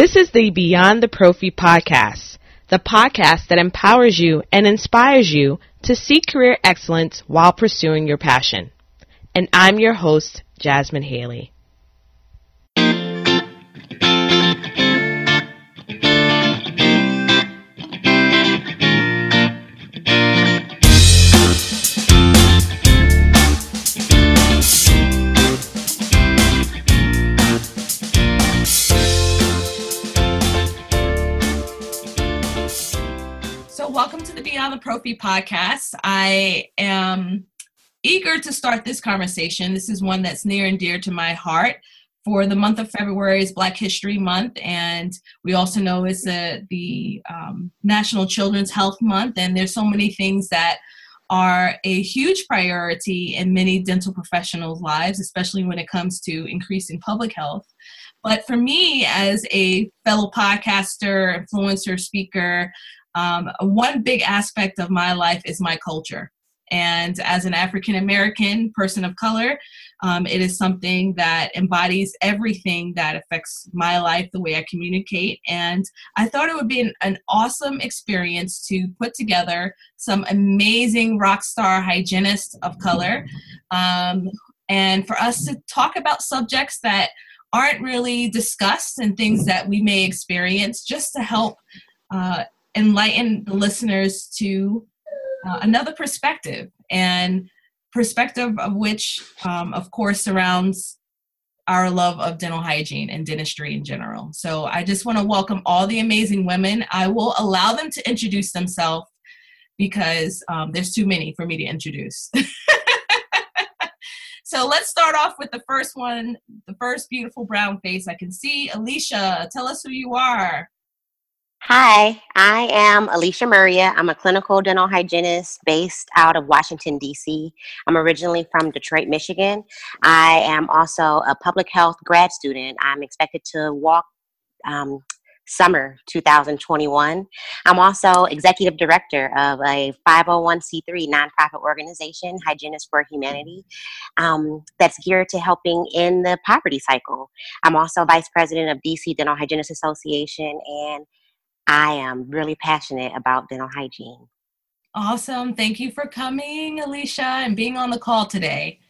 This is the Beyond the Prophy podcast, the podcast that empowers you and inspires you to seek career excellence while pursuing your passion. And I'm your host, Jasmine Haley. On the Prophy podcast. I am eager to start this conversation. This is one that's near and dear to my heart. For the month of February is Black History Month, and we also know it's a, the um, National Children's Health Month, and there's so many things that are a huge priority in many dental professionals' lives, especially when it comes to increasing public health. But for me, as a fellow podcaster, influencer, speaker, um, one big aspect of my life is my culture. And as an African American person of color, um, it is something that embodies everything that affects my life, the way I communicate. And I thought it would be an, an awesome experience to put together some amazing rock star hygienists of color um, and for us to talk about subjects that aren't really discussed and things that we may experience just to help uh, enlighten the listeners to uh, another perspective and perspective of which um, of course surrounds our love of dental hygiene and dentistry in general. So i just want to welcome all the amazing women. I will allow them to introduce themselves because um, there's too many for me to introduce. So let's start off with the first one the first beautiful brown face i can see. Alicia tell us who you are Hi, I am Alicia Maria. I'm a clinical dental hygienist based out of Washington, D.C. I'm originally from Detroit, Michigan. I am also a public health grad student. I'm expected to walk um, summer 2021. I'm also executive director of a 501c3 nonprofit organization, Hygienists for Humanity, um, that's geared to helping in the poverty cycle. I'm also vice president of DC Dental Hygienists Association and I am really passionate about dental hygiene. Awesome. Thank you for coming, Alicia, and being on the call today.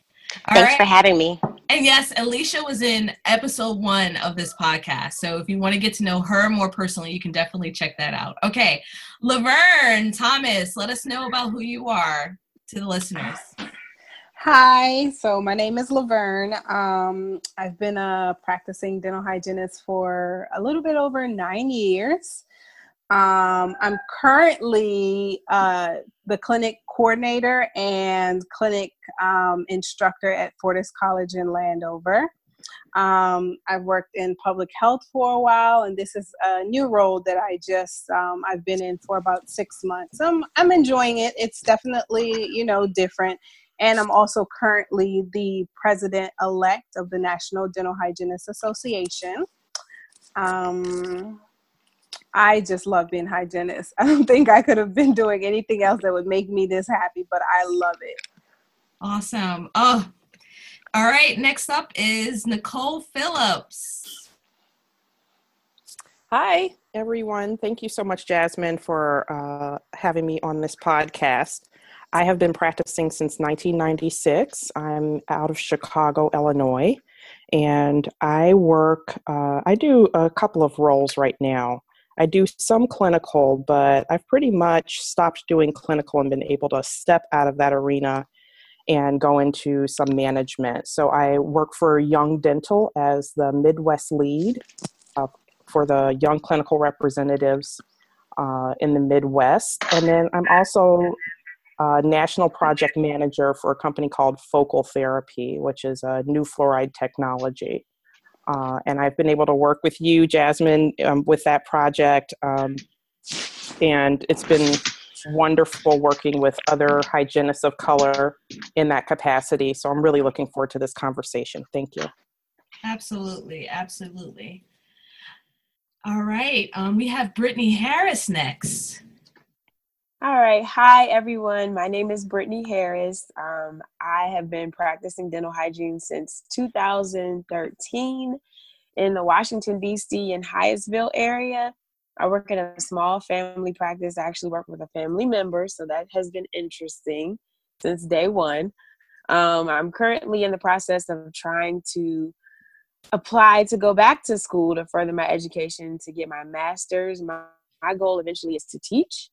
All Thanks right. for having me. And yes, Alicia was in episode one of this podcast. So if you want to get to know her more personally, you can definitely check that out. Okay. Laverne Thomas, let us know about who you are to the listeners. Hi, so my name is Laverne. Um, I've been a practicing dental hygienist for a little bit over nine years. Um, I'm currently uh, the clinic coordinator and clinic um, instructor at Fortis College in Landover. Um, I've worked in public health for a while, and this is a new role that I just um, I've been in for about six months. I'm I'm enjoying it. It's definitely you know different, and I'm also currently the president elect of the National Dental Hygienists Association. Um, I just love being hygienist. I don't think I could have been doing anything else that would make me this happy, but I love it. Awesome. Oh, all right. Next up is Nicole Phillips. Hi, everyone. Thank you so much, Jasmine, for uh, having me on this podcast. I have been practicing since 1996. I'm out of Chicago, Illinois, and I work, uh, I do a couple of roles right now. I do some clinical, but I've pretty much stopped doing clinical and been able to step out of that arena and go into some management. So I work for Young Dental as the Midwest lead uh, for the young clinical representatives uh, in the Midwest. And then I'm also a national project manager for a company called Focal Therapy, which is a new fluoride technology. Uh, and I've been able to work with you, Jasmine, um, with that project. Um, and it's been wonderful working with other hygienists of color in that capacity. So I'm really looking forward to this conversation. Thank you. Absolutely, absolutely. All right, um, we have Brittany Harris next. All right. Hi, everyone. My name is Brittany Harris. Um, I have been practicing dental hygiene since 2013. in the Washington, D.C. and Hyattsville area. I work in a small family practice. I actually work with a family member, so that has been interesting since day one. Um, I'm currently in the process of trying to apply to go back to school to further my education to get my master's. My, my goal eventually is to teach.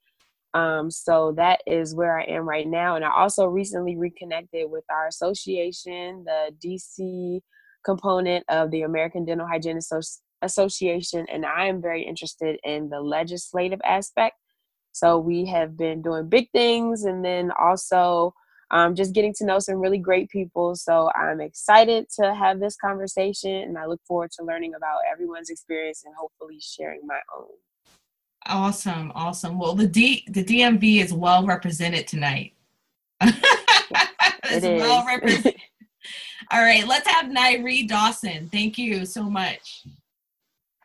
Um, so that is where I am right now. And I also recently reconnected with our association, the DC component of the American Dental Hygienist Association, and I am very interested in the legislative aspect. So we have been doing big things and then also um, just getting to know some really great people. So I'm excited to have this conversation and I look forward to learning about everyone's experience and hopefully sharing my own. Awesome, awesome. Well, the D the DMV is well represented tonight. it's it well represented. All right, let's have Nairi Dawson. Thank you so much.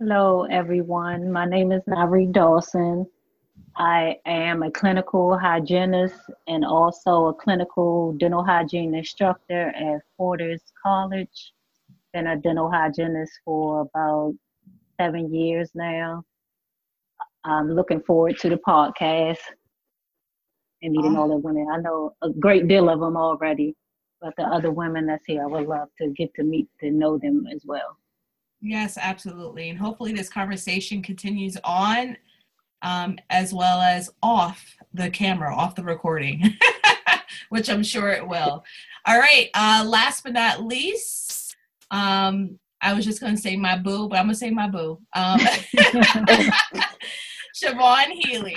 Hello, everyone. My name is Nairi Dawson. I am a clinical hygienist and also a clinical dental hygiene instructor at Fortis College. Been a dental hygienist for about seven years now. I'm looking forward to the podcast and meeting all the women. I know a great deal of them already, but the other women that's here, I would love to get to meet to know them as well. Yes, absolutely. And hopefully this conversation continues on um, as well as off the camera, off the recording, which I'm sure it will. All right. Uh, last but not least, um, I was just going to say my boo, but I'm going to say my boo. Um, Siobhan Healy.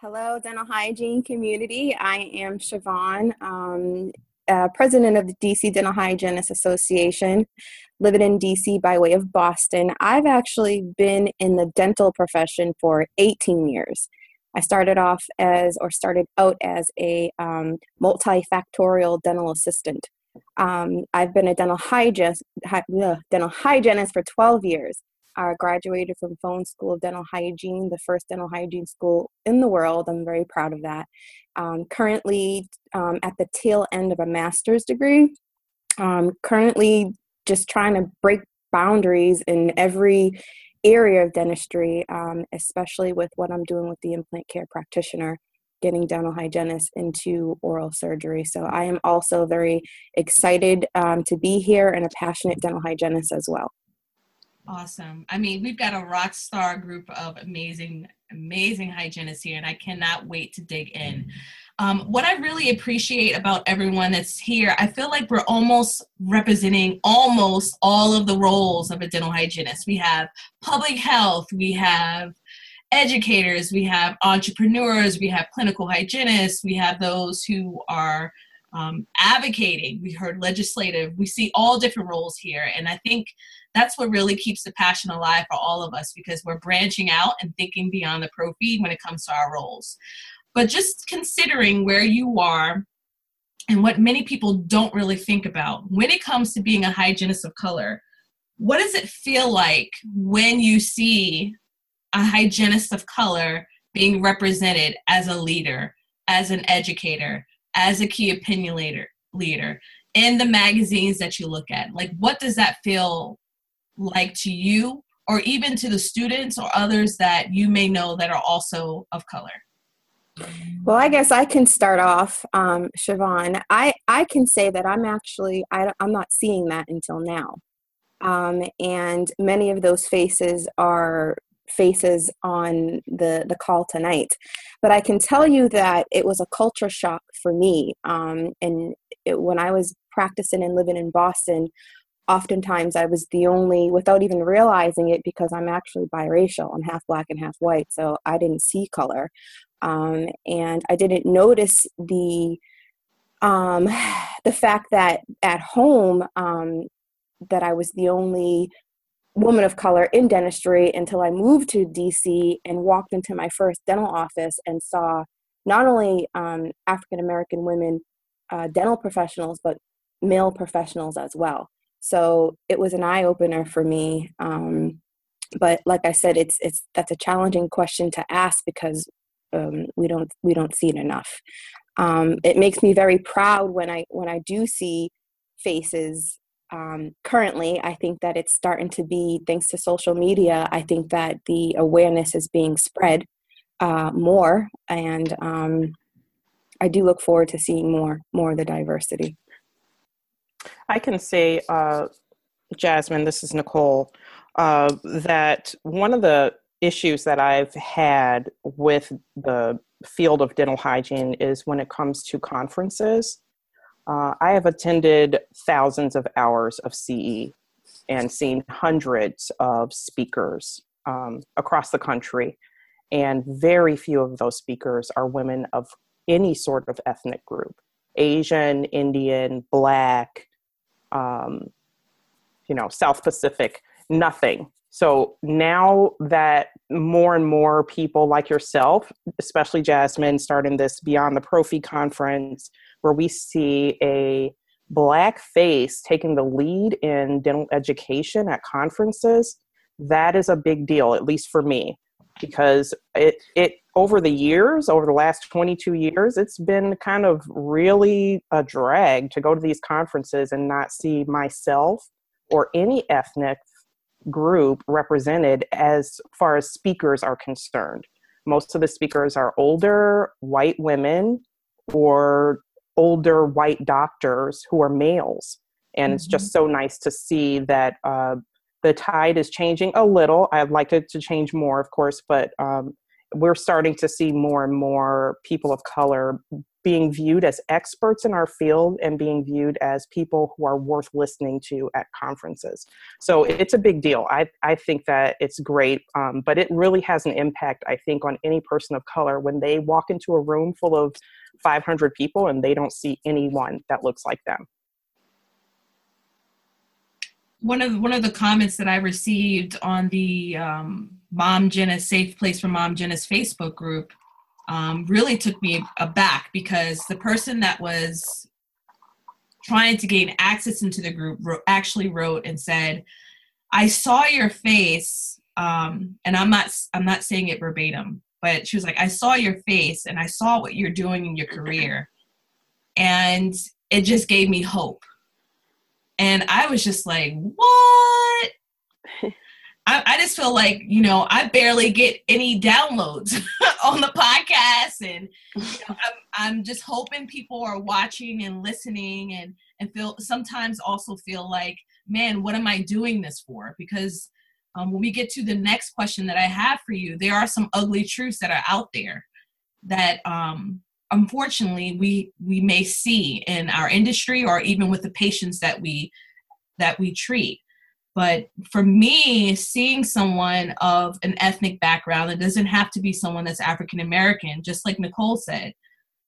Hello, dental hygiene community. I am Siobhan, um, uh, president of the DC Dental Hygienists Association living in DC by way of Boston. I've actually been in the dental profession for 18 years. I started off as, or started out as a um, multifactorial dental assistant. Um, I've been a dental hy- ugh, dental hygienist for 12 years. I graduated from Fones School of Dental Hygiene, the first dental hygiene school in the world. I'm very proud of that. Um, currently um, at the tail end of a master's degree. Um, currently just trying to break boundaries in every area of dentistry, um, especially with what I'm doing with the implant care practitioner, getting dental hygienists into oral surgery. So I am also very excited um, to be here and a passionate dental hygienist as well. Awesome. I mean, we've got a rock star group of amazing, amazing hygienists here, and I cannot wait to dig in. Um, what I really appreciate about everyone that's here, I feel like we're almost representing almost all of the roles of a dental hygienist. We have public health, we have educators, we have entrepreneurs, we have clinical hygienists, we have those who are um, advocating, we heard legislative, we see all different roles here. And I think that's what really keeps the passion alive for all of us because we're branching out and thinking beyond the prophy when it comes to our roles. But just considering where you are and what many people don't really think about when it comes to being a hygienist of color, what does it feel like when you see a hygienist of color being represented as a leader, as an educator, as a key opinion leader, leader in the magazines that you look at? Like, what does that feel like to you, or even to the students or others that you may know that are also of color? Well, I guess I can start off, um, Siobhan. I, I can say that I'm actually, I, I'm not seeing that until now. Um, and many of those faces are faces on the, the call tonight. But I can tell you that it was a culture shock for me. Um, and it, when I was practicing and living in Boston, oftentimes I was the only, without even realizing it, because I'm actually biracial. I'm half black and half white, so I didn't see color um, and I didn't notice the um, the fact that at home um, that I was the only woman of color in dentistry until I moved to DC and walked into my first dental office and saw not only um, African American women uh, dental professionals but male professionals as well. So it was an eye opener for me. Um, but like I said, it's it's that's a challenging question to ask because um, we don't we don't see it enough. Um, it makes me very proud when I when I do see faces um, currently, I think that it's starting to be, thanks to social media, I think that the awareness is being spread uh, more. And um, I do look forward to seeing more, more of the diversity. I can say, uh, Jasmine, this is Nicole, uh, that one of the issues that I've had with the field of dental hygiene is when it comes to conferences. Uh, I have attended thousands of hours of CE and seen hundreds of speakers um, across the country, and very few of those speakers are women of any sort of ethnic group Asian, Indian, Black, um, you know, South Pacific, nothing. So now that more and more people like yourself, especially Jasmine, starting this Beyond the Prophy conference, where we see a black face taking the lead in dental education at conferences, that is a big deal, at least for me, because it it over the years, over the last 22 years, it's been kind of really a drag to go to these conferences and not see myself or any ethnic group represented as far as speakers are concerned. Most of the speakers are older white women or older white doctors who are males. And mm-hmm. it's just mm-hmm. so nice to see that uh, the tide is changing a little. I'd like it to change more, of course, but um, we're starting to see more and more people of color being viewed as experts in our field and being viewed as people who are worth listening to at conferences. So it's a big deal. I, I think that it's great, um, but it really has an impact, I think, on any person of color when they walk into a room full of 500 people and they don't see anyone that looks like them. One of one of the comments that I received on the um, Mom Jenna Safe Place for Mom Jenna's Facebook group um, really took me aback because the person that was trying to gain access into the group wrote, actually wrote and said, "I saw your face, um, and I'm not I'm not saying it verbatim, but she was like, I saw your face and I saw what you're doing in your career, and it just gave me hope." And I was just like, "What?" I, I, just feel like you know I barely get any downloads on the podcast, and you know, I'm, I'm just hoping people are watching and listening, and and feel sometimes also feel like, man, what am I doing this for? Because um, when we get to the next question that I have for you, there are some ugly truths that are out there that um, unfortunately we we may see in our industry or even with the patients that we that we treat. But for me, seeing someone of an ethnic background, it doesn't have to be someone that's African American, just like Nicole said,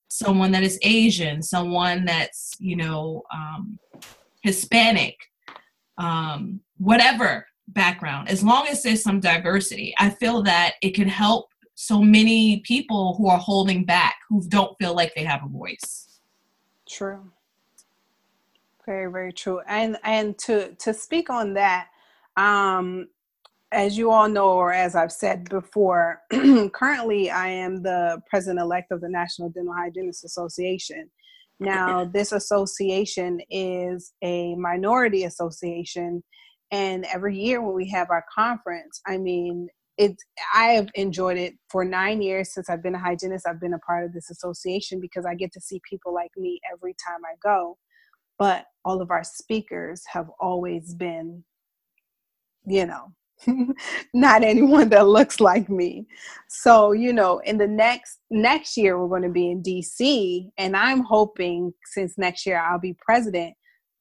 someone that is Asian, someone that's, you know, um, Hispanic, um, whatever background, as long as there's some diversity, I feel that it can help so many people who are holding back, who don't feel like they have a voice. True. Very, very true. And and to to speak on that, um, as you all know, or as I've said before, currently I am the president elect of the National Dental Hygienists Association. Now, this association is a minority association, and every year when we have our conference, I mean, it's I have enjoyed it for nine years since I've been a hygienist. I've been a part of this association because I get to see people like me every time I go. But all of our speakers have always been you know not anyone that looks like me. So you know in the next next year we're going to be in dc and i'm hoping since next year i'll be president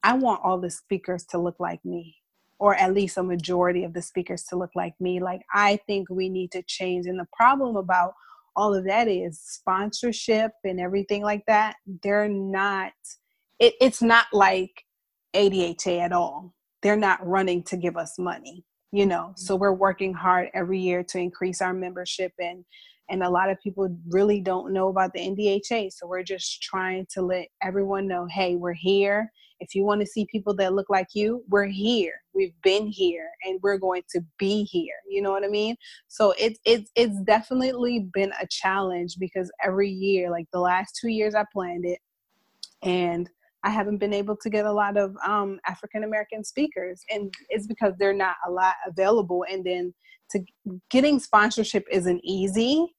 i want all the speakers to look like me or at least a majority of the speakers to look like me like i think we need to change and the problem about all of that is sponsorship and everything like that they're not it, it's not like ADHA at all. They're not running to give us money, you know. So mm-hmm. we're working hard every year to increase our membership and and a lot of people really don't know about the NDHA. So we're just trying to let everyone know, hey, we're here. If you want to see people that look like you, we're here. We've been here and we're going to be here. You know what I mean? So it's it's it's definitely been a challenge because every year, like the last two years I planned it, and I haven't been able to get a lot of um, African American speakers, and it's because they're not a lot available. And then to getting sponsorship isn't easy,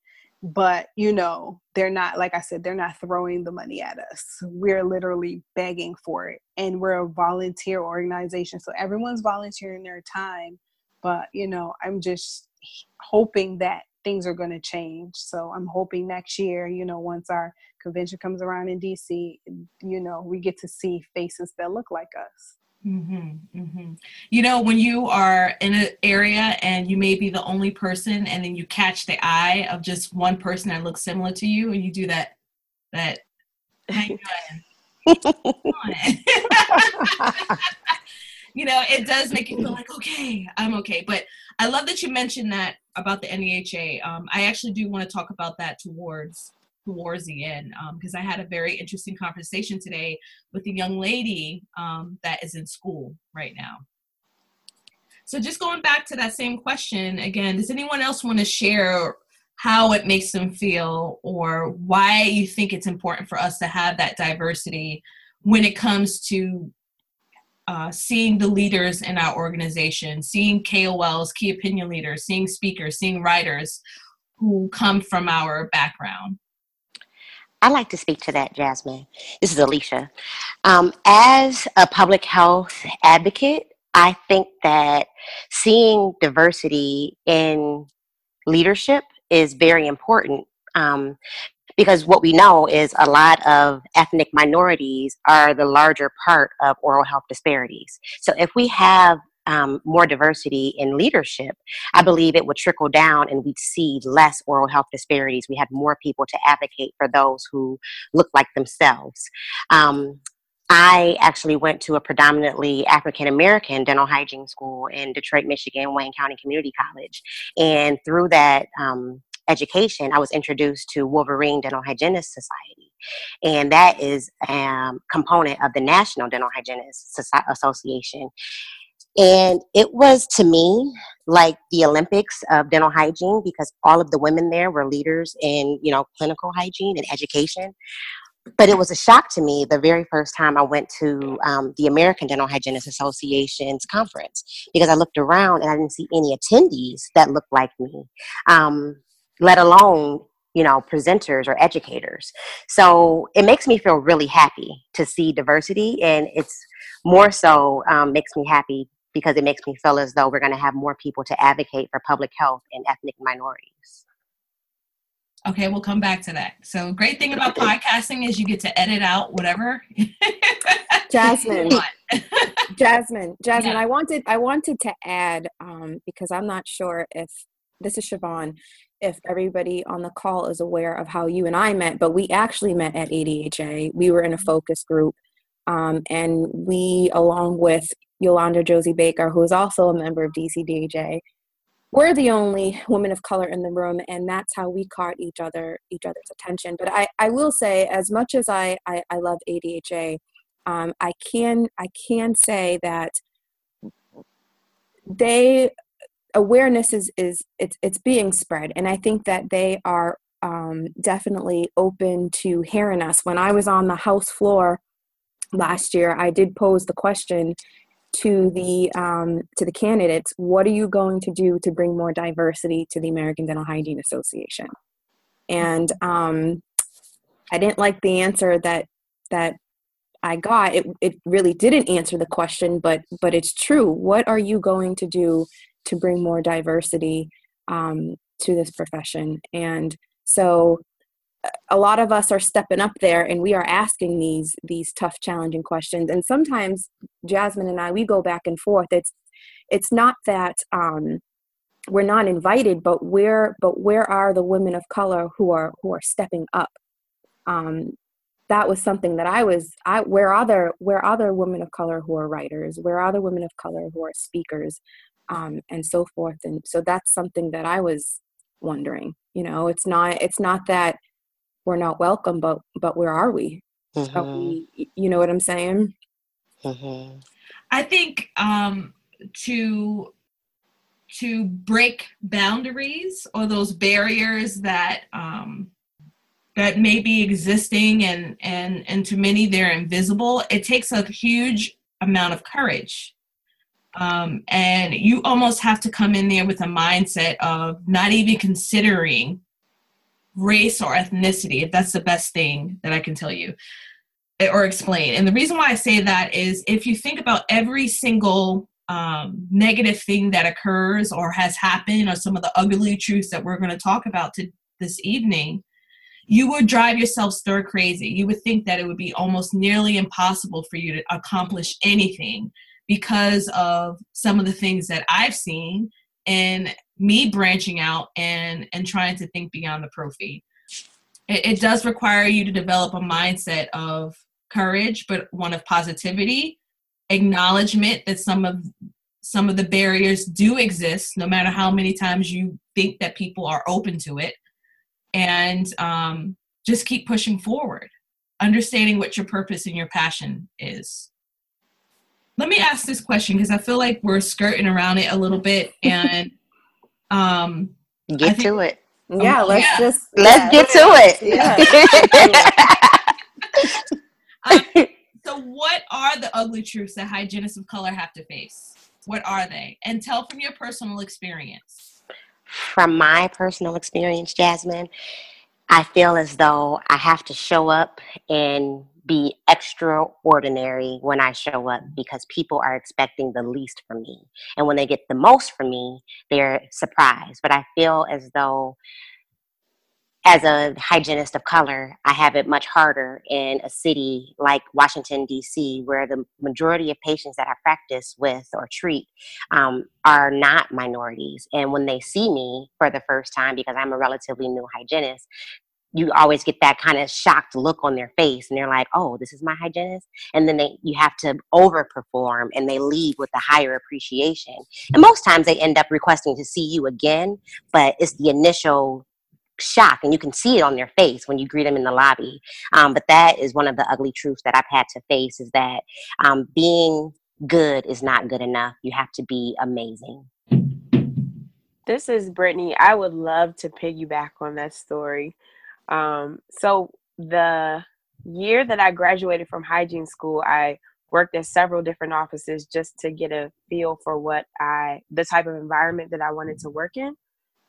but you know they're not like I said, they're not throwing the money at us. We're literally begging for it, and we're a volunteer organization, so everyone's volunteering their time. But you know, I'm just hoping that things are going to change. So I'm hoping next year, you know, once our convention comes around in DC, you know, we get to see faces that look like us. Mm-hmm, mm-hmm. You know, when you are in an area and you may be the only person, and then you catch the eye of just one person that looks similar to you, and you do that, that, you know, it does make you feel like, okay, I'm okay. But I love that you mentioned that about the NDHA. Um, I actually do want to talk about that towards towards the end because um, I had a very interesting conversation today with a young lady um, that is in school right now. So just going back to that same question again, does anyone else want to share how it makes them feel or why you think it's important for us to have that diversity when it comes to uh, seeing the leaders in our organization, seeing KOLs, key opinion leaders, seeing speakers, seeing writers who come from our background. I'd like to speak to that, Jasmine. This is Alicia. Um, as a public health advocate, I think that seeing diversity in leadership is very important um, because what we know is a lot of ethnic minorities are the larger part of oral health disparities. So if we have um, more diversity in leadership, I believe it would trickle down and we'd see less oral health disparities. We had more people to advocate for those who look like themselves. Um, I actually went to a predominantly African American dental hygiene school in Detroit, Michigan, Wayne County Community College. And through that um, education, I was introduced to Wolverine Dental Hygienist Society. And that is a um, component of the National Dental Hygienist Association. And it was to me like the Olympics of dental hygiene because all of the women there were leaders in, you know, clinical hygiene and education. But it was a shock to me the very first time I went to um, the American Dental Hygienists Association's conference because I looked around and I didn't see any attendees that looked like me. Um, let alone you know presenters or educators so it makes me feel really happy to see diversity and it's more so um, makes me happy because it makes me feel as though we're going to have more people to advocate for public health and ethnic minorities. Okay we'll come back to that. So great thing about podcasting is you get to edit out whatever. Jasmine. Jasmine jasmine yeah. i wanted i wanted to add um, because i'm not sure if this is Siobhan if everybody on the call is aware of how you and I met, but we actually met at ADHA. We were in a focus group, um, and we, along with Yolanda Josie Baker, who is also a member of DCDHA, we're the only women of color in the room, and that's how we caught each other each other's attention. But I, I will say, as much as I, I, I love ADHA, um, I can I can say that they awareness is is it's it's being spread. And i think that they are um, definitely open to hearing us. When i was on the house floor last year i did pose the question to the um, to the candidates what are you going to do to bring more diversity to the american dental hygiene association? And um, i didn't like the answer that that i got. It, it really didn't answer the question but but it's true. What are you going to do to bring more diversity um, to this profession. And so a lot of us are stepping up there and we are asking these these tough challenging questions. And sometimes jasmine and i we go back and forth. It's it's not that um, we're not invited but where but where are the women of color who are who are stepping up? Um, that was something that i was i where other where other women of color who are writers? Where are other women of color who are speakers? Um, and so forth. And so that's something that i was wondering you know? It's not it's not that we're not welcome but but where are we, mm-hmm. we you know what i'm saying mm-hmm. i think um to to break boundaries or those barriers that um that may be existing and and and to many they're invisible it takes a huge amount of courage um, and you almost have to come in there with a mindset of not even considering race or ethnicity if that's the best thing that i can tell you eh, or explain and the reason why i say that is if you think about every single um, negative thing that occurs or has happened or some of the ugly truths that we're going to talk about to this evening you would drive yourself stir crazy. You would think that it would be almost nearly impossible for you to accomplish anything because of some of the things that I've seen and me branching out and and trying to think beyond the prophy. It, it does require you to develop a mindset of courage, but one of positivity, acknowledgement that some of some of the barriers do exist, no matter how many times you think that people are open to it and um, just keep pushing forward, understanding what your purpose and your passion is. Let me ask this question because I feel like we're skirting around it a little bit and um, get think, to it. Yeah, um, let's yeah. just let's yeah. get to it. Yeah. um, so, what are the ugly truths that hygienists of color have to face? What are they? And tell from your personal experience from my personal experience, Jasmine, I feel as though I have to show up and be extraordinary when I show up because people are expecting the least from me. And when they get the most from me, they're surprised. But I feel as though as a hygienist of color, I have it much harder in a city like Washington, D.C., where the majority of patients that I practice with or treat um, are not minorities. And when they see me for the first time, because I'm a relatively new hygienist, you always get that kind of shocked look on their face and they're like oh this is my hygienist and then they you have to overperform and they leave with a higher appreciation and most times they end up requesting to see you again but it's the initial shock and you can see it on their face when you greet them in the lobby um, but that is one of the ugly truths that i've had to face is that um, being good is not good enough. You have to be amazing. This is brittany. I would love to piggyback on that story um, so the year that i graduated from hygiene school i worked at several different offices just to get a feel for what i the type of environment that i wanted to work in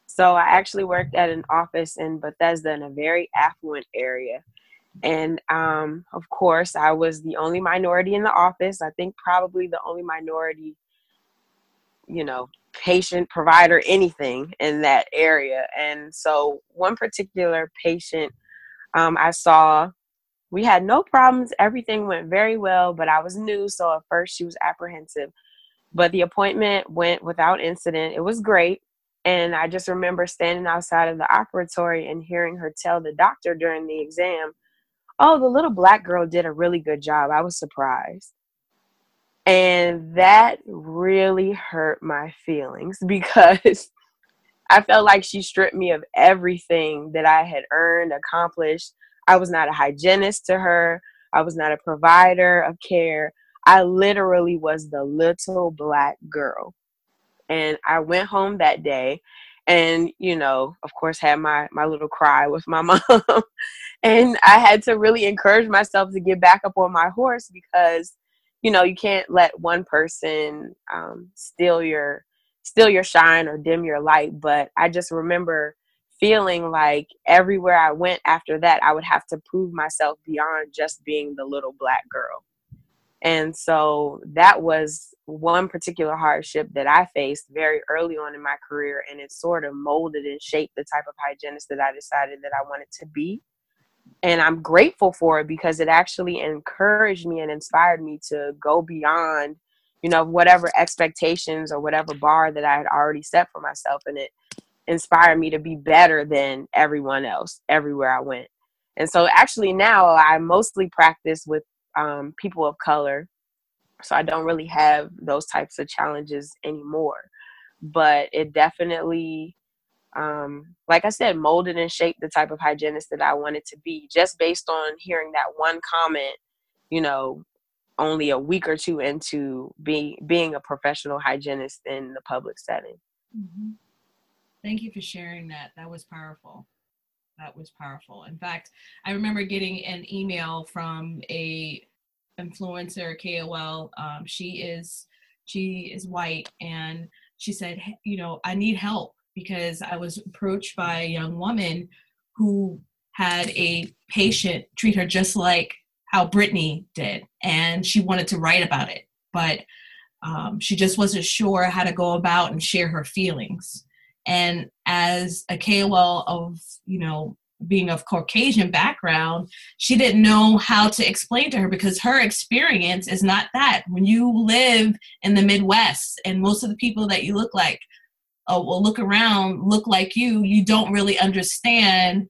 so I actually worked at an office in Bethesda in a very affluent area. And um, of course, I was the only minority in the office. I think probably the only minority, you know, patient, provider, anything in that area. And so, one particular patient um, I saw, we had no problems. Everything went very well, but I was new. So, at first, she was apprehensive. But the appointment went without incident. It was great. And I just remember standing outside of the operatory and hearing her tell the doctor during the exam, Oh, the little black girl did a really good job. I was surprised. And that really hurt my feelings because I felt like she stripped me of everything that I had earned, accomplished. I was not a hygienist to her, I was not a provider of care. I literally was the little black girl and I went home that day and you know of course had my my little cry with my mom and i had to really encourage myself to get back up on my horse because you know you can't let one person um, steal your steal your shine or dim your light but i just remember feeling like everywhere i went after that i would have to prove myself beyond just being the little black girl and so that was one particular hardship that I faced very early on in my career. And it sort of molded and shaped the type of hygienist that I decided that I wanted to be. And I'm grateful for it because it actually encouraged me and inspired me to go beyond, you know, whatever expectations or whatever bar that I had already set for myself. And it inspired me to be better than everyone else everywhere I went. And so actually now I mostly practice with um, people of color. So I don't really have those types of challenges anymore. But it definitely, um, like I said, molded and shaped the type of hygienist that I wanted to be just based on hearing that one comment, you know, only a week or two into being being a professional hygienist in the public setting. Mm-hmm. Thank you for sharing that. That was powerful. that was powerful. In fact, I remember getting an email from a influencer KOL. Um, she is she is white, and she said, you know, I need help because I was approached by a young woman who had a patient treat her just like how Brittany did, and she wanted to write about it, but um, she just wasn't sure how to go about and share her feelings. And as a KOL of, you know, being of Caucasian background, she didn't know how to explain to her because her experience is not that. When you live in the Midwest and most of the people that you look like uh, well look around, look like you, you don't really understand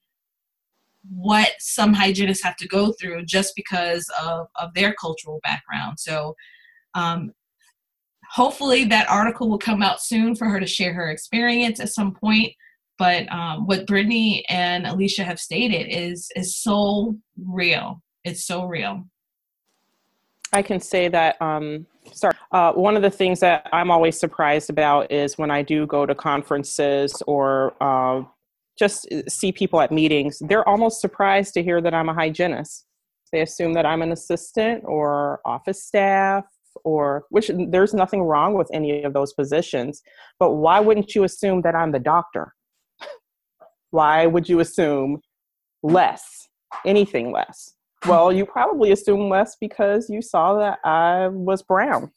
what some hygienists have to go through just because of, of their cultural background. So um, hopefully that article will come out soon for her to share her experience at some point. But um, what brittany and alicia have stated is is so real. It's so real. I can say that um, sorry. Uh, one of the things that i'm always surprised about is when i do go to conferences or uh, just see people at meetings they're almost surprised to hear that i'm a hygienist. They assume that i'm an assistant or office staff or which there's nothing wrong with any of those positions but why wouldn't you assume that i'm the doctor? Why would you assume less anything less well you probably assume less because you saw that i was brown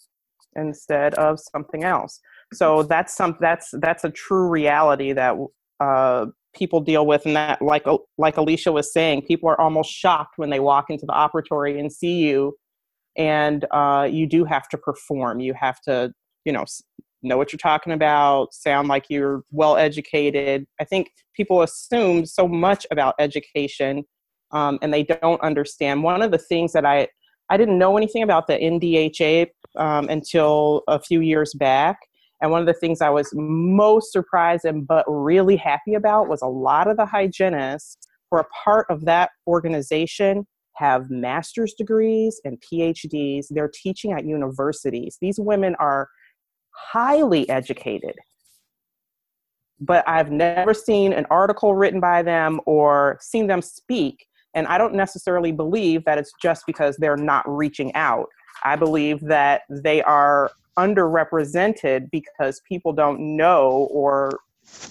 instead of something else. So that's some that's that's a true reality that uh, people deal with and that like like alicia was saying people are almost shocked when they walk into the operatory and see you and uh, you do have to perform. You have to you know know what you're talking about sound like you're well educated i think people assume so much about education um, and they don't understand one of the things that i i didn't know anything about the ndha um, until a few years back and one of the things i was most surprised and but really happy about was a lot of the hygienists who are part of that organization have master's degrees and PhDs. They're teaching at universities. These women are highly educated, but I've never seen an article written by them or seen them speak. And I don't necessarily believe that it's just because they're not reaching out. I believe that they are underrepresented because people don't know or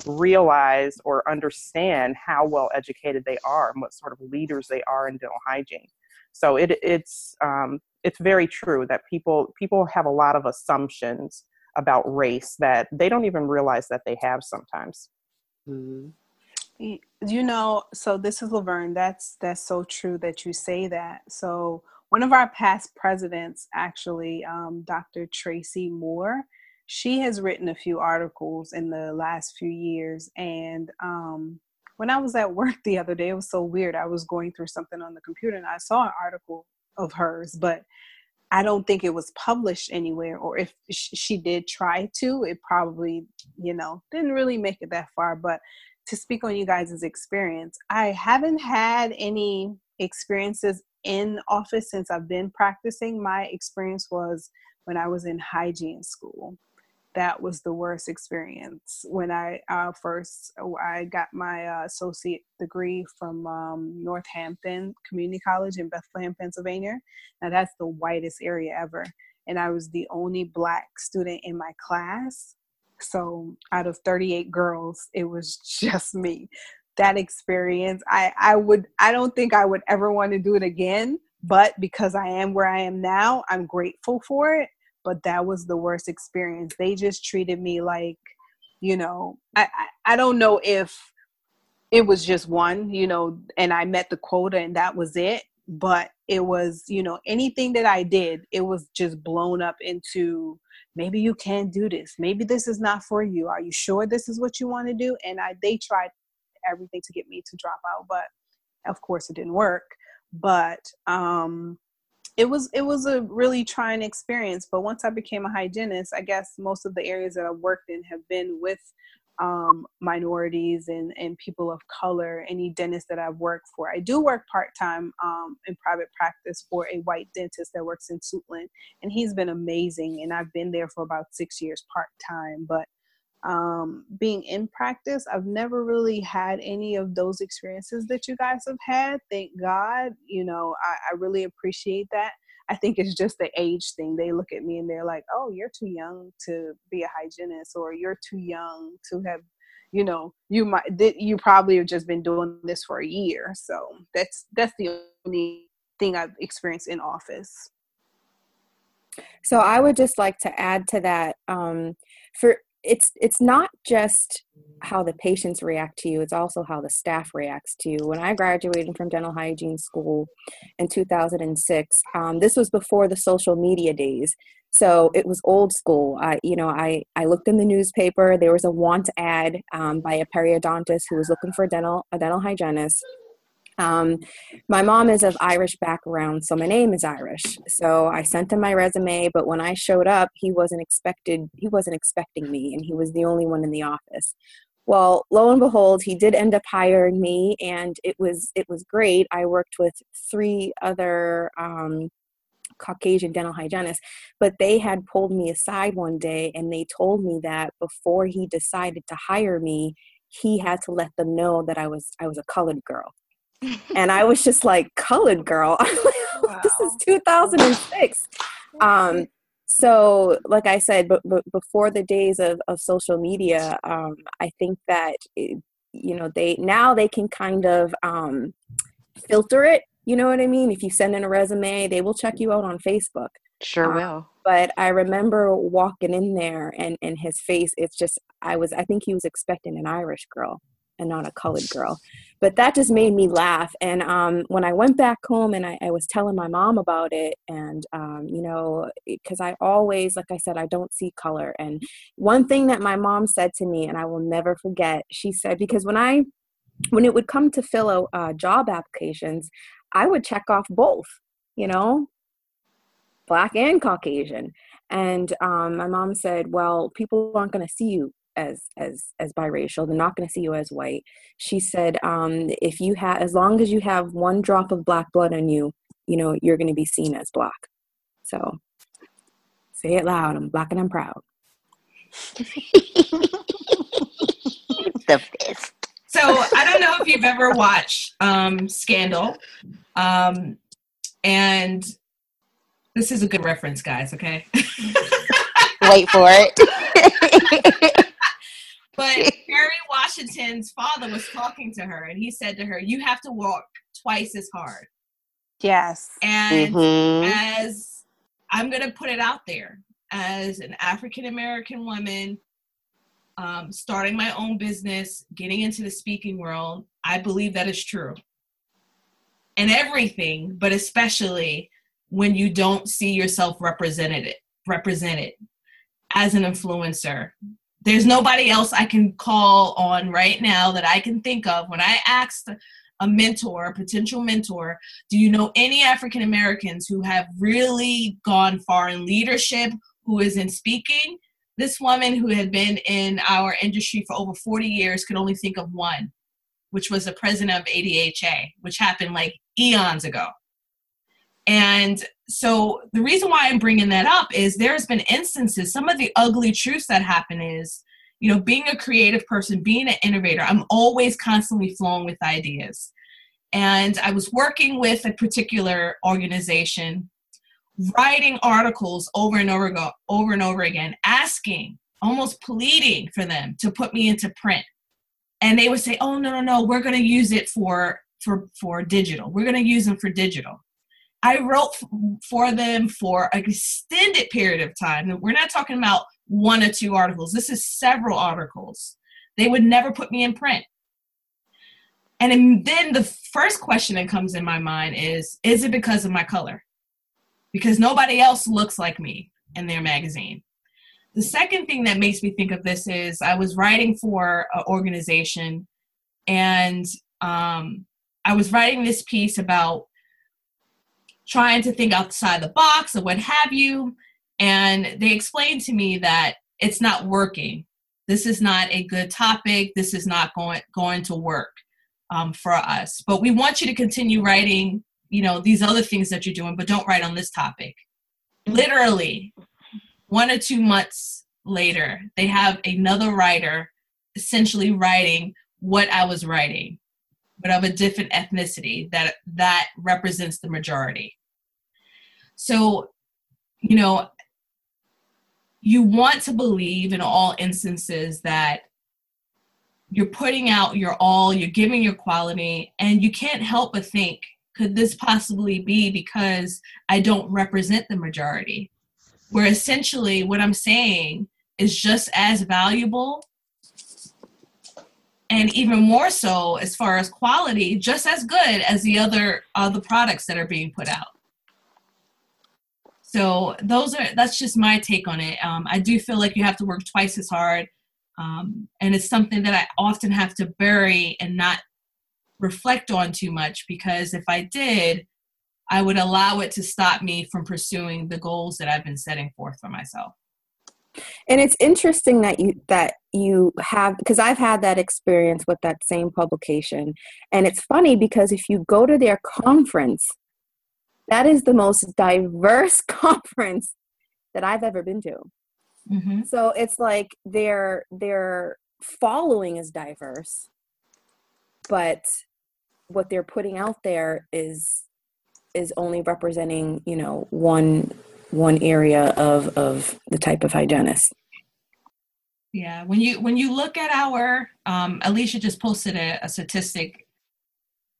realize or understand how well educated they are and what sort of leaders they are in dental hygiene. So it, it's um, it's very true that people people have a lot of assumptions about race that they don't even realize that they have sometimes. Mm-hmm. You know, so this is Laverne. That's that's so true that you say that. So one of our past presidents, actually, um, Dr. Tracy Moore, she has written a few articles in the last few years and um, when i was at work the other day it was so weird i was going through something on the computer and i saw an article of hers but i don't think it was published anywhere or if she did try to it probably you know didn't really make it that far but to speak on you guys' experience i haven't had any experiences in office since i've been practicing my experience was when i was in hygiene school that was the worst experience when I uh, first I got my uh, associate degree from um, Northampton Community College in Bethlehem, Pennsylvania. Now that's the whitest area ever, and I was the only black student in my class. So out of 38 girls, it was just me. That experience, I I would I don't think I would ever want to do it again. But because I am where I am now, I'm grateful for it but that was the worst experience. They just treated me like, you know, I, I, I don't know if it was just one, you know, and I met the quota and that was it. But it was, you know, anything that I did, it was just blown up into maybe you can't do this. Maybe this is not for you. Are you sure this is what you want to do? And I they tried everything to get me to drop out, but of course it didn't work. But um it was it was a really trying experience but once i became a hygienist i guess most of the areas that i've worked in have been with um, minorities and, and people of color any dentist that i've worked for i do work part-time um, in private practice for a white dentist that works in suitland and he's been amazing and i've been there for about six years part-time but um, being in practice, I've never really had any of those experiences that you guys have had. Thank God. You know, I, I really appreciate that. I think it's just the age thing. They look at me and they're like, "Oh, you're too young to be a hygienist, or you're too young to have, you know, you might you probably have just been doing this for a year." So that's that's the only thing I've experienced in office. So I would just like to add to that um, for it's it's not just how the patients react to you it's also how the staff reacts to you. When i graduated from dental hygiene school in 2006 um, this was before the social media days. So it was old school. I you know i i looked in the newspaper there was a want ad um, by a periodontist who was looking for a dental a dental hygienist um, my mom is of Irish background, so my name is Irish. So I sent him my resume, but when I showed up, he wasn't expected. He wasn't expecting me, and he was the only one in the office. Well, lo and behold, he did end up hiring me, and it was it was great. I worked with three other um, Caucasian dental hygienists, but they had pulled me aside one day, and they told me that before he decided to hire me, he had to let them know that I was I was a colored girl and I was just like, colored girl. wow. this is 2006. Um, so, like I said, but, but before the days of, of social media, um, I think that, it, you know, they now they can kind of um, filter it. You know what I mean? If you send in a resume, they will check you out on Facebook. Sure um, will. But I remember walking in there and, and his face, it's just, I was, I think he was expecting an Irish girl and not a colored girl. But that just made me laugh. And um, when I went back home and I, I, was telling my mom about it, and um, you know, because I always, like I said, I don't see color. And one thing that my mom said to me, and I will never forget, she said, because when I when it would come to fill uh, job applications, I would check off both, you know, black and Caucasian. And um, my mom said, well, people aren't going to see you as as as biracial they're not going to see you as white. She said um, if you have as long as you have one drop of black blood in you you know you're going to be seen as black. So say it loud i'm black and i'm proud. The best. So i don't know if you've ever watched um, scandal um, and this is a good reference guys okay? Wait for it but Kerry Washington's father was talking to her, and he said to her, "You have to walk twice as hard." Yes. And mm-hmm. as I'm going to put it out there, as an African American woman, um, starting my own business, getting into the speaking world, I believe that is true. And everything, but especially when you don't see yourself represented represented as an influencer there's nobody else I can call on right now that I can think of. When I asked a mentor, a potential mentor, do you know any African Americans who have really gone far in leadership, who is in speaking? This woman who had been in our industry for over 40 years could only think of one, which was the president of ADHA, which happened like eons ago. And so the reason why I'm bringing that up is there's been instances, some of the ugly truths that happen is, you know, being a creative person, being an innovator, I'm always constantly flowing with ideas. And I was working with a particular organization, writing articles over and over ago, over and over again, asking, almost pleading for them to put me into print. And they would say, "Oh no, no, no, we're going to use it for for for digital. We're going to use them for digital." I wrote for them for an extended period of time. We're not talking about one or two articles. This is several articles. They would never put me in print. And then the first question that comes in my mind is Is it because of my color? Because nobody else looks like me in their magazine. The second thing that makes me think of this is I was writing for an organization and um, I was writing this piece about trying to think outside the box or what have you. And they explained to me that it's not working. This is not a good topic. This is not going going to work um, for us. But we want you to continue writing, you know, these other things that you're doing, but don't write on this topic. Literally, one or two months later, they have another writer essentially writing what I was writing, but of a different ethnicity that that represents the majority. So, you know, you want to believe in all instances that you're putting out your all, you're giving your quality, and you can't help but think, could this possibly be because I don't represent the majority? Where essentially what I'm saying is just as valuable and even more so as far as quality, just as good as the other uh, other products that are being put out. So those are that's just my take on it. Um, I do feel like you have to work twice as hard, um, and it's something that I often have to bury and not reflect on too much because if I did, I would allow it to stop me from pursuing the goals that I've been setting forth for myself and it's interesting that you that you have because i've had that experience with that same publication and it's funny because if you go to their conference that is the most diverse conference that i've ever been to mm-hmm. so it's like their their following is diverse but what they're putting out there is is only representing you know one one area of of the type of hygienist yeah when you when you look at our um, alicia just posted a, a statistic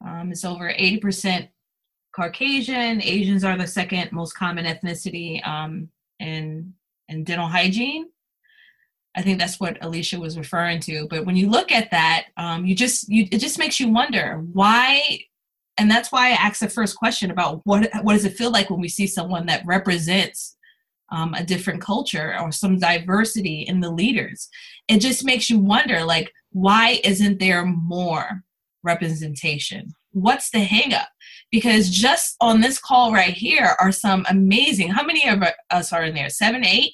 um, it's over 80% caucasian asians are the second most common ethnicity um, in in dental hygiene i think that's what alicia was referring to but when you look at that um, you just you it just makes you wonder why and that's why I asked the first question about what what does it feel like when we see someone that represents um, a different culture or some diversity in the leaders. It just makes you wonder, like, why isn't there more representation? What's the hangup? Because just on this call right here are some amazing. How many of us are in there? Seven, eight.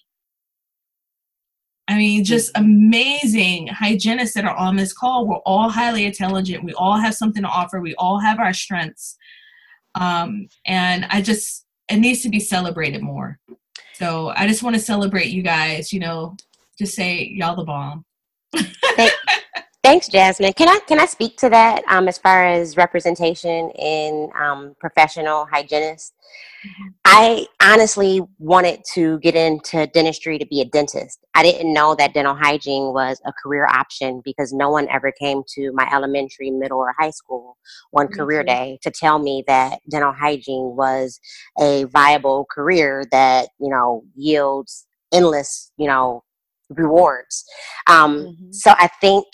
I mean, just amazing hygienists that are on this call. We're all highly intelligent. We all have something to offer. We all have our strengths. Um, and I just, it needs to be celebrated more. So I just want to celebrate you guys, you know, just say y'all the bomb. Thanks, Jasmine. Can I can I speak to that um, as far as representation in um, professional hygienists? I honestly wanted to get into dentistry to be a dentist. I didn't know that dental hygiene was a career option because no one ever came to my elementary, middle, or high school one career day to tell me that dental hygiene was a viable career that you know yields endless you know rewards. Um, mm-hmm. So I think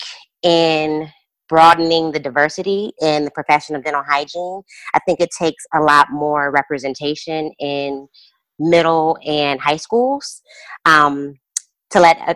in broadening the diversity in the profession of dental hygiene. I think it takes a lot more representation in middle and high schools um, to let uh,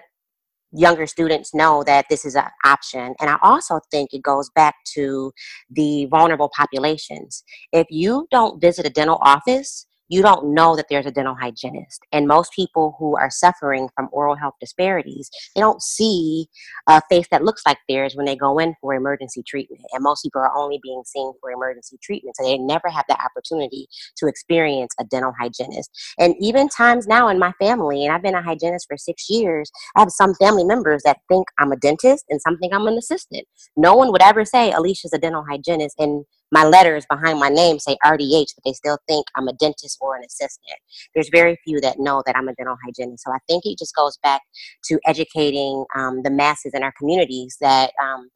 younger students know that this is an option. And I also think it goes back to the vulnerable populations. If you don't visit a dental office, you don't know that there's a dental hygienist. And most people who are suffering from oral health disparities, they don't see a face that looks like theirs when they go in for emergency treatment. And most people are only being seen for emergency treatment. So they never have the opportunity to experience a dental hygienist. And even times now in my family, and I've been a hygienist for six years, I have some family members that think I'm a dentist and some think I'm an assistant. No one would ever say Alicia's a dental hygienist. And my letters behind my name say RDH, but they still think I'm a dentist or an assistant. There's very few that know that I'm a dental hygienist. So I think it just goes back to educating um, the masses in our communities that um,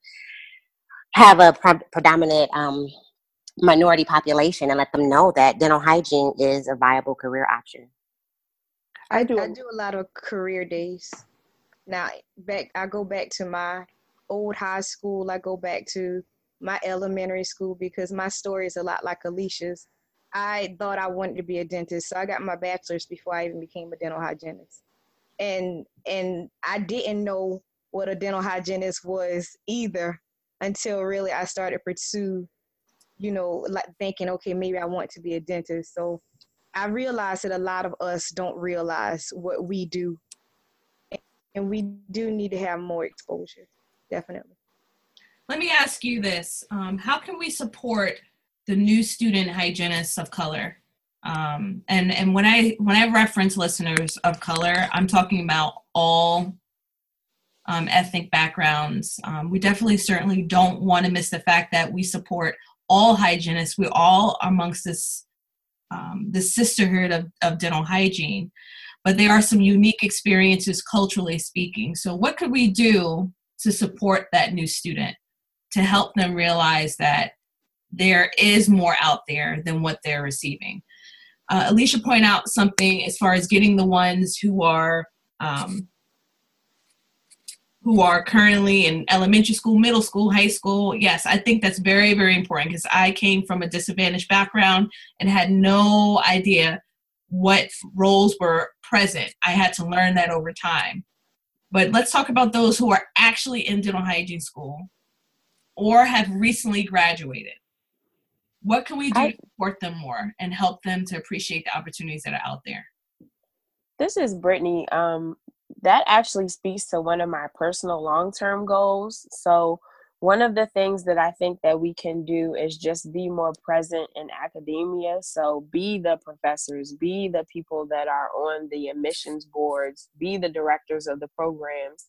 have a pre- predominant um, minority population and let them know that dental hygiene is a viable career option. I do. I do a lot of career days. Now, back I go back to my old high school. I go back to my elementary school because my story is a lot like Alicia's. I thought I wanted to be a dentist, so I got my bachelor's before I even became a dental hygienist. And and I didn't know what a dental hygienist was either until really I started pursue, you know, like thinking, okay, maybe I want to be a dentist. So I realized that a lot of us don't realize what we do, and we do need to have more exposure, definitely. Let me ask you this. Um, how can we support the new student hygienists of color? Um, and and when I when I reference listeners of color, I'm talking about all um, ethnic backgrounds. Um, we definitely certainly don't want to miss the fact that we support all hygienists. We all amongst this um, the sisterhood of, of dental hygiene, but there are some unique experiences culturally speaking. So, what could we do to support that new student to help them realize that there is more out there than what they're receiving? Uh, Alicia point out something as far as getting the ones who are um, who are currently in elementary school, middle school, high school. Yes, I think that's very, very important because I came from a disadvantaged background and had no idea what roles were present. I had to learn that over time. But let's talk about those who are actually in dental hygiene school or have recently graduated. What can we do I, to support them more and help them to appreciate the opportunities that are out there? This is Brittany. Um, that actually speaks to one of my personal long-term goals. So one of the things that I think that we can do is just be more present in academia. So be the professors, be the people that are on the admissions boards, be the directors of the programs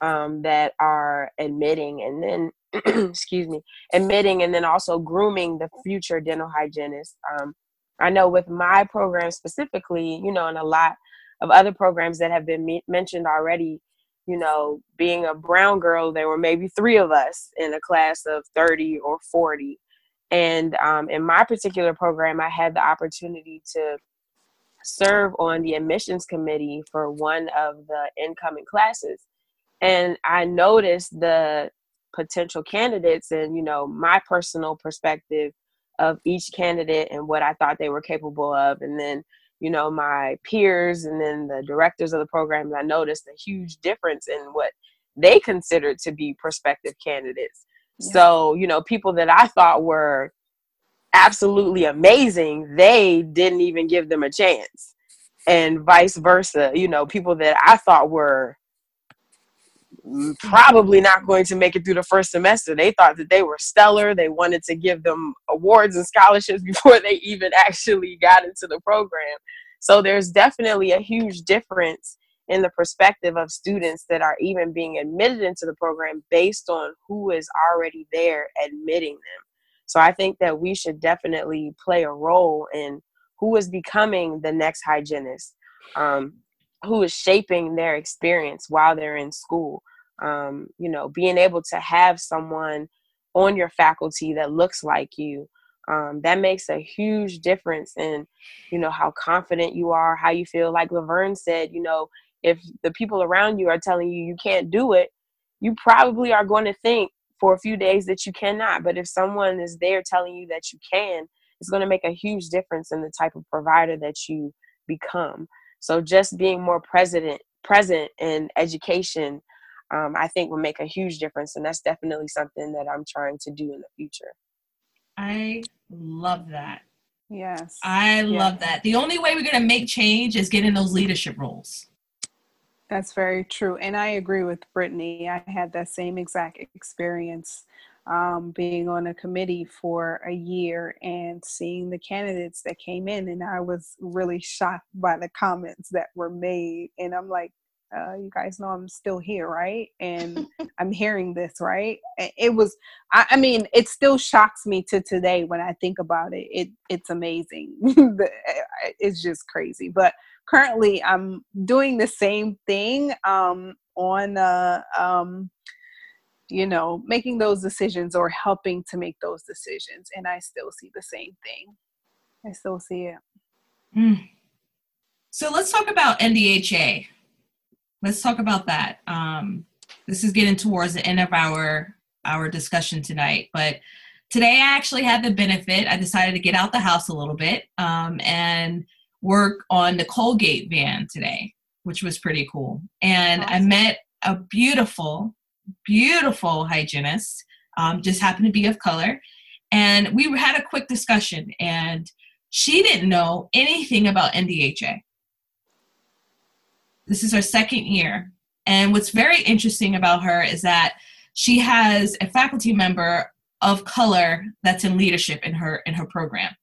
um, that are admitting and then excuse me, admitting and then also grooming the future dental hygienist. Um, I know with my program specifically, you know, and a lot of other programs that have been me- mentioned already, you know, being a brown girl, there were maybe three of us in a class of 30 or 40. And um, in my particular program, I had the opportunity to serve on the admissions committee for one of the incoming classes. And I noticed the potential candidates and, you know, my personal perspective of each candidate and what I thought they were capable of. And then you know my peers and then the directors of the program i noticed a huge difference in what they considered to be prospective candidates yeah. so you know people that i thought were absolutely amazing they didn't even give them a chance and vice versa you know people that i thought were probably not going to make it through the first semester. They thought that they were stellar. They wanted to give them awards and scholarships before they even actually got into the program. So there's definitely a huge difference in the perspective of students that are even being admitted into the program based on who is already there admitting them. So I think that we should definitely play a role in who is becoming the next hygienist, um, who is shaping their experience while they're in school um, you know being able to have someone on your faculty that looks like you um, that makes a huge difference in you know how confident you are how you feel. Like laverne said you know if the people around you are telling you you can't do it you probably are going to think for a few days that you cannot. But if someone is there telling you that you can it's going to make a huge difference in the type of provider that you become. So just being more present present in education um, I think will make a huge difference. And that's definitely something that I'm trying to do in the future. I love that. Yes. I love that. The only way we're going to make change is getting those leadership roles. That's very true. And I agree with Brittany. I had that same exact experience um, being on a committee for a year and seeing the candidates that came in. And I was really shocked by the comments that were made. And I'm like, uh, you guys know I'm still here, right? And I'm hearing this, right? It was, I, I, mean, it still shocks me to today when I think about it. It it's amazing. it's just crazy. But currently, I'm doing the same thing um, on, uh, um, you know, making those decisions or helping to make those decisions, and I still see the same thing. I still see it. Mm. So let's talk about NDHA let's talk about that. Um, this is getting towards the end of our our discussion tonight, but today I actually had the benefit. I decided to get out the house a little bit um, and work on the Colgate van today, which was pretty cool. And awesome. I met a beautiful, beautiful hygienist. Um, just happened to be of color, and we had a quick discussion. And she didn't know anything about NDHA. This is her second year. And what's very interesting about her is that she has a faculty member of color that's in leadership in her in her program.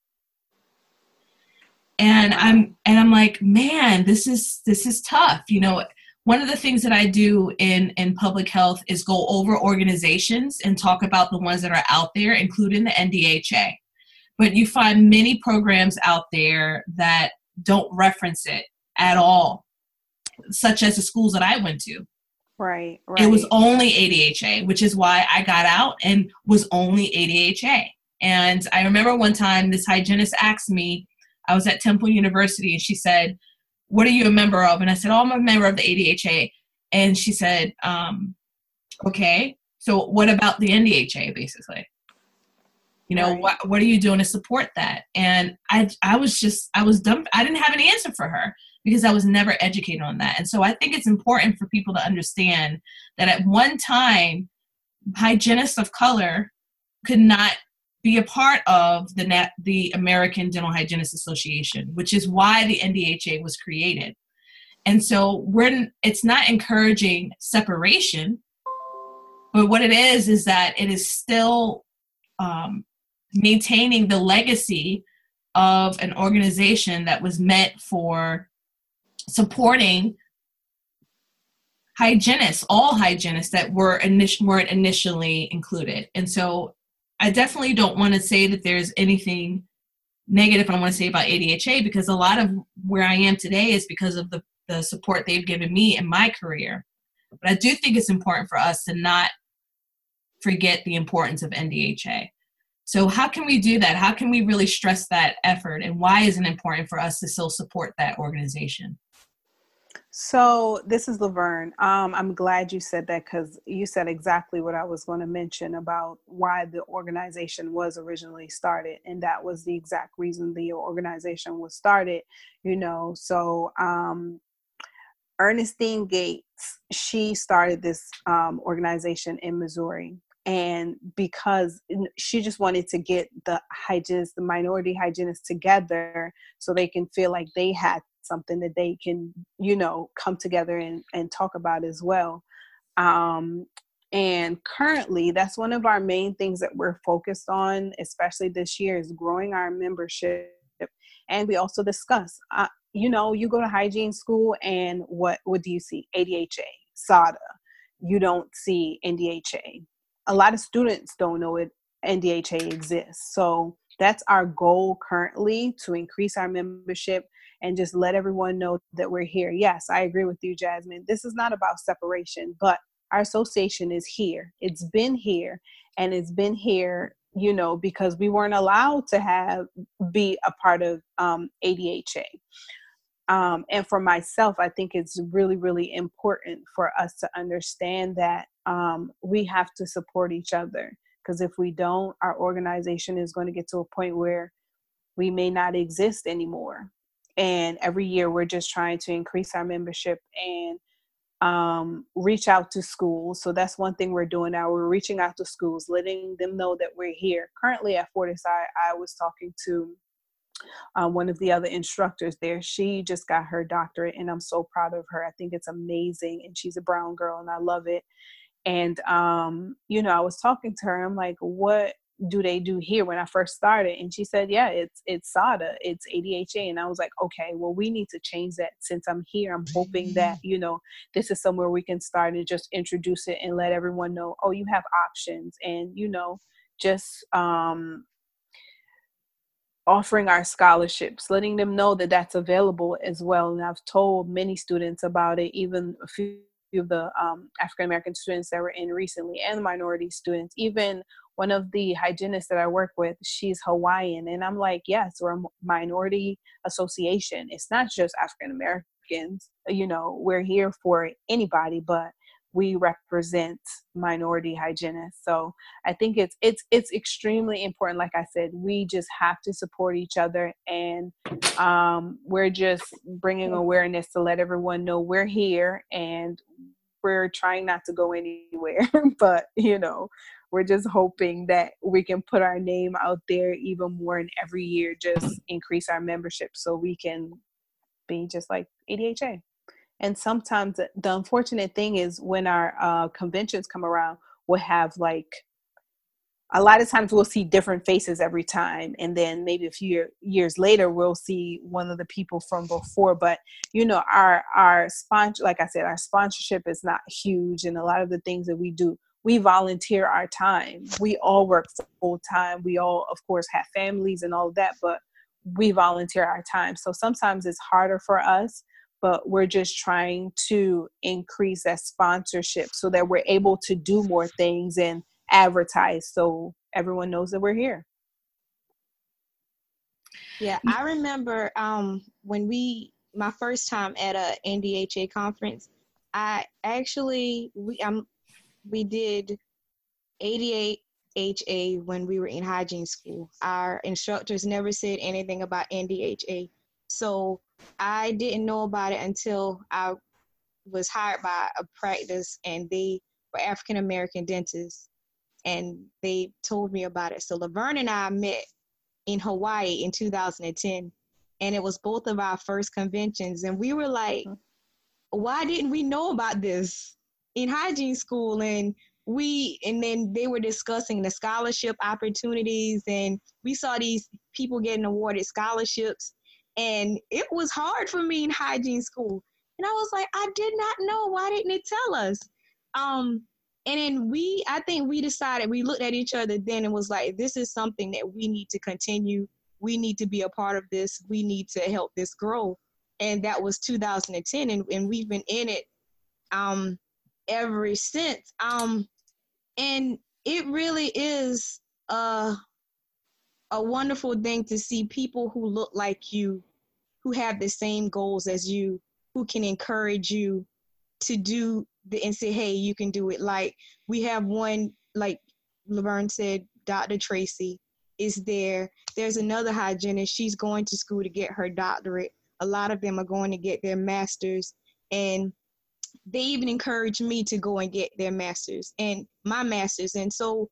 and i'm and i'm like man this is this is tough you know one of the things that i do in in public health is go over organizations and talk about the ones that are out there including the ndha but you find many programs out there that don't reference it at all such as the schools that i went to right, right. it was only adha which is why i got out and was only adha and i remember one time this hygienist asked me I was at Temple University and she said, What are you a member of? And I said, Oh, I'm a member of the ADHA. And she said, um, Okay, so what about the NDHA basically? You know, right. what what are you doing to support that? And I I was just I was dumb I didn't have an answer for her because I was never educated on that. And so I think it's important for people to understand that at one time hygienists of color could not be a part of the the American Dental Hygienists Association, which is why the NDHA was created. And so we're it's not encouraging separation, but what it is is that it is still um, maintaining the legacy of an organization that was meant for supporting hygienists, all hygienists that were init- weren't initially included. And so I definitely don't want to say that there's anything negative I want to say about ADHA because a lot of where I am today is because of the, the support they've given me in my career. But I do think it's important for us to not forget the importance of NDHA. So, how can we do that? How can we really stress that effort? And why is it important for us to still support that organization? So this is Laverne. Um, I'm glad you said that because you said exactly what I was going to mention about why the organization was originally started, and that was the exact reason the organization was started. You know, so um, Ernestine Gates, she started this um, organization in Missouri, and because she just wanted to get the hygienists, the minority hygienists together, so they can feel like they had something that they can you know come together and, and talk about as well. Um, and currently that's one of our main things that we're focused on especially this year is growing our membership. And we also discuss uh, you know you go to hygiene school and what what do you see? Adha SADHA you don't see ndha a lot of students don't know it ndha exists so that's our goal currently to increase our membership and just let everyone know that we're here. Yes, I agree with you, Jasmine. This is not about separation, but our association is here. It's been here and it's been here, you know, because we weren't allowed to have be a part of um, ADHA. Um, and for myself, I think it's really, really important for us to understand that um, we have to support each other. Because if we don't, our organization is going to get to a point where we may not exist anymore and every year we're just trying to increase our membership and um, reach out to schools. So that's one thing we're doing now. We're reaching out to schools, letting them know that we're here. Currently at Fortisci, I was talking to um, one of the other instructors there. She just got her doctorate, and I'm so proud of her. I think it's amazing, and she's a brown girl, and I love it. And um, you know, I was talking to her. I'm like, what do they do here when I first started? And she said, yeah, it's it's SADHA, it's ADHA. And I was like, okay, well, we need to change that since I'm here. I'm hoping that, you know, this is somewhere we can start and just introduce it and let everyone know, oh, you have options. And, you know, just um, offering our scholarships, letting them know that that's available as well. And I've told many students about it, even a few of the um, African American students that were in recently and minority students, even one of the hygienists that I work with, she's Hawaiian. And I'm like, yes, we're a minority association. It's not just African Americans, you know, we're here for anybody, but we represent minority hygienists. So I think it's it's it's extremely important. Like I said, we just have to support each other, and um, we're just bringing awareness to let everyone know we're here and we're trying not to go anywhere. but you know, we're just hoping that we can put our name out there even more and every year just increase our membership so we can be just like ADHA. And sometimes the unfortunate thing is when our uh, conventions come around, we'll have like a lot of times we'll see different faces every time. And then maybe a few years later we'll see one of the people from before. But you know our our sponsor like i said our sponsorship is not huge. And a lot of the things that we do we volunteer our time. We all work full time. We all of course have families and all that but we volunteer our time. So sometimes it's harder for us but we're just trying to increase that sponsorship so that we're able to do more things and advertise so everyone knows that we're here. Yeah, I remember um, when we my first time at a NDHA conference. I actually we um we did 88 HA when we were in hygiene school. Our instructors never said anything about NDHA. So I didn't know about it until I was hired by a practice and they were African American dentists and they told me about it. So Laverne and I met in Hawaii in 2010, and it was both of our first conventions, and we were like, why didn't we know about this in hygiene school? And we and then they were discussing the scholarship opportunities and we saw these people getting awarded scholarships and it was hard for me in hygiene school. And i was like i did not know. Why didn't it tell us? Um and then we i think we decided we looked at each other then and was like this is something that we need to continue. We need to be a part of this. We need to help this grow. And that was 2010 and, and we've been in it um ever since. Um and it really is a a wonderful thing to see people who look like you who have the same goals as you who can encourage you to do the, and say, hey, you can do it. Like we have one, like Laverne said, Dr. Tracy is there. There's another hygienist. She's going to school to get her doctorate. A lot of them are going to get their masters. And they even encourage me to go and get their masters and my masters. And so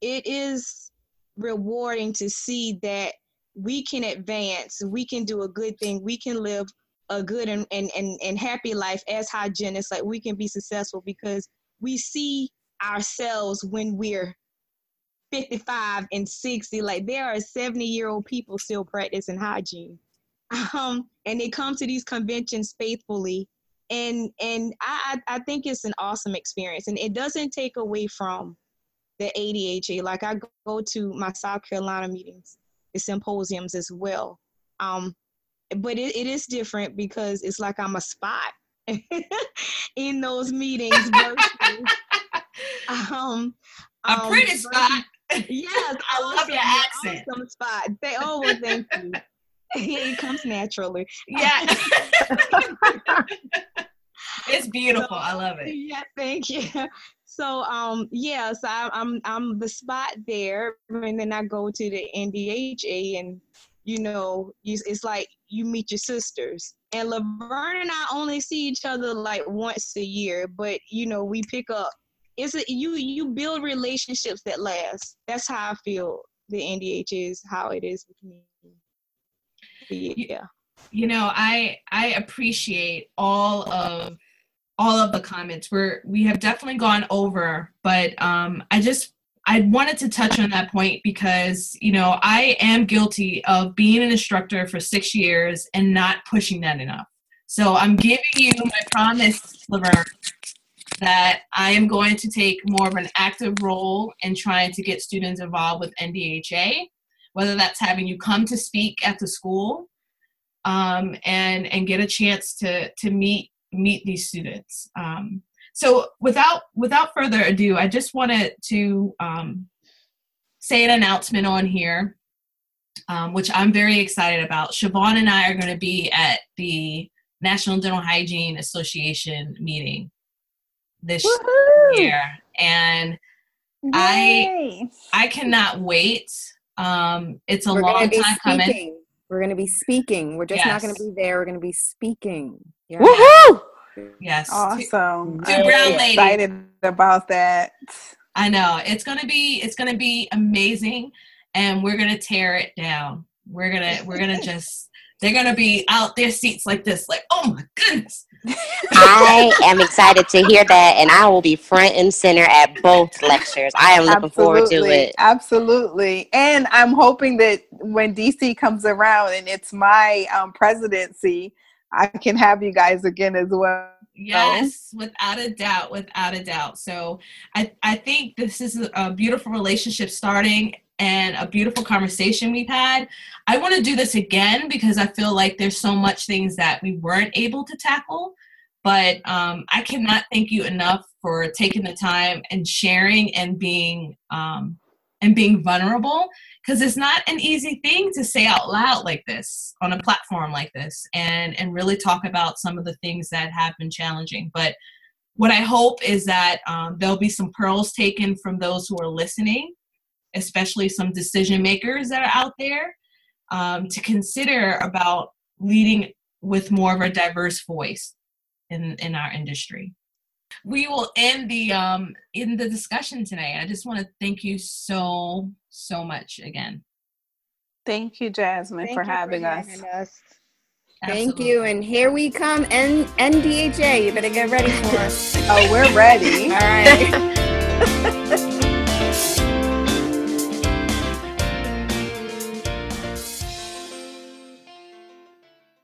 it is rewarding to see that we can advance, we can do a good thing, we can live a good and, and, and, and happy life as hygienists, like we can be successful because we see ourselves when we're 55 and 60. Like there are 70 year old people still practicing hygiene. Um, and they come to these conventions faithfully. And and I, I think it's an awesome experience. And it doesn't take away from the ADHA. Like I go to my South Carolina meetings, the symposiums as well. Um, but it, it is different because it's like I'm a spot in those meetings. um, a um, pretty spot. Yes, I love your accent. Awesome spot. They oh well, thank you. it comes naturally. Yeah. it's beautiful. I love it. Yeah, thank you. So um yes, I, I'm I'm the spot there, and then I go to the NDHA, and you know, you, it's like you meet your sisters. And Laverne and I only see each other like once a year, but you know, we pick up. It's a, you you build relationships that last. That's how I feel. The NDH is how it is with me. Yeah. You know, I I appreciate all of all of the comments. We're we have definitely gone over, but um, I just I wanted to touch on that point because you know I am guilty of being an instructor for six years and not pushing that enough. So I'm giving you my promise, Laverne, that I am going to take more of an active role in trying to get students involved with NDHA, whether that's having you come to speak at the school um, and and get a chance to to meet meet these students. Um, so without without further ado, I just wanted to um, say an announcement on here, um, which I'm very excited about. Siobhan and I are going to be at the National Dental Hygiene Association meeting this Woo-hoo! year, and Yay! I I cannot wait. Um, it's a We're long time coming. We're going to be speaking. We're just yes. not going to be there. We're going to be speaking. Yeah. Woohoo! Yes. Awesome. Two, two brown ladies. Excited about that. I know it's gonna be it's gonna be amazing, and we're gonna tear it down. We're gonna we're gonna just they're gonna be out their seats like this, like oh my goodness, I am excited to hear that, and I will be front and center at both lectures. I am looking forward to it. Absolutely. And I'm hoping that when DC comes around and it's my um, presidency, I can have you guys again as well. Yes, without a doubt, without a doubt. So I, I think this is a beautiful relationship starting and a beautiful conversation we've had. I want to do this again because I feel like there's so much things that we weren't able to tackle. But um, I cannot thank you enough for taking the time and sharing and being um, and being vulnerable because it's not an easy thing to say out loud like this on a platform like this and and really talk about some of the things that have been challenging but what i hope is that um, there'll be some pearls taken from those who are listening especially some decision makers that are out there um, to consider about leading with more of a diverse voice in in our industry we will end the um in the discussion today. I just want to thank you so so much again. Thank you, Jasmine, thank for, you having, for us. having us. Thank you, and here we come. N- NDHA, you better get ready for us. oh, we're ready. All right.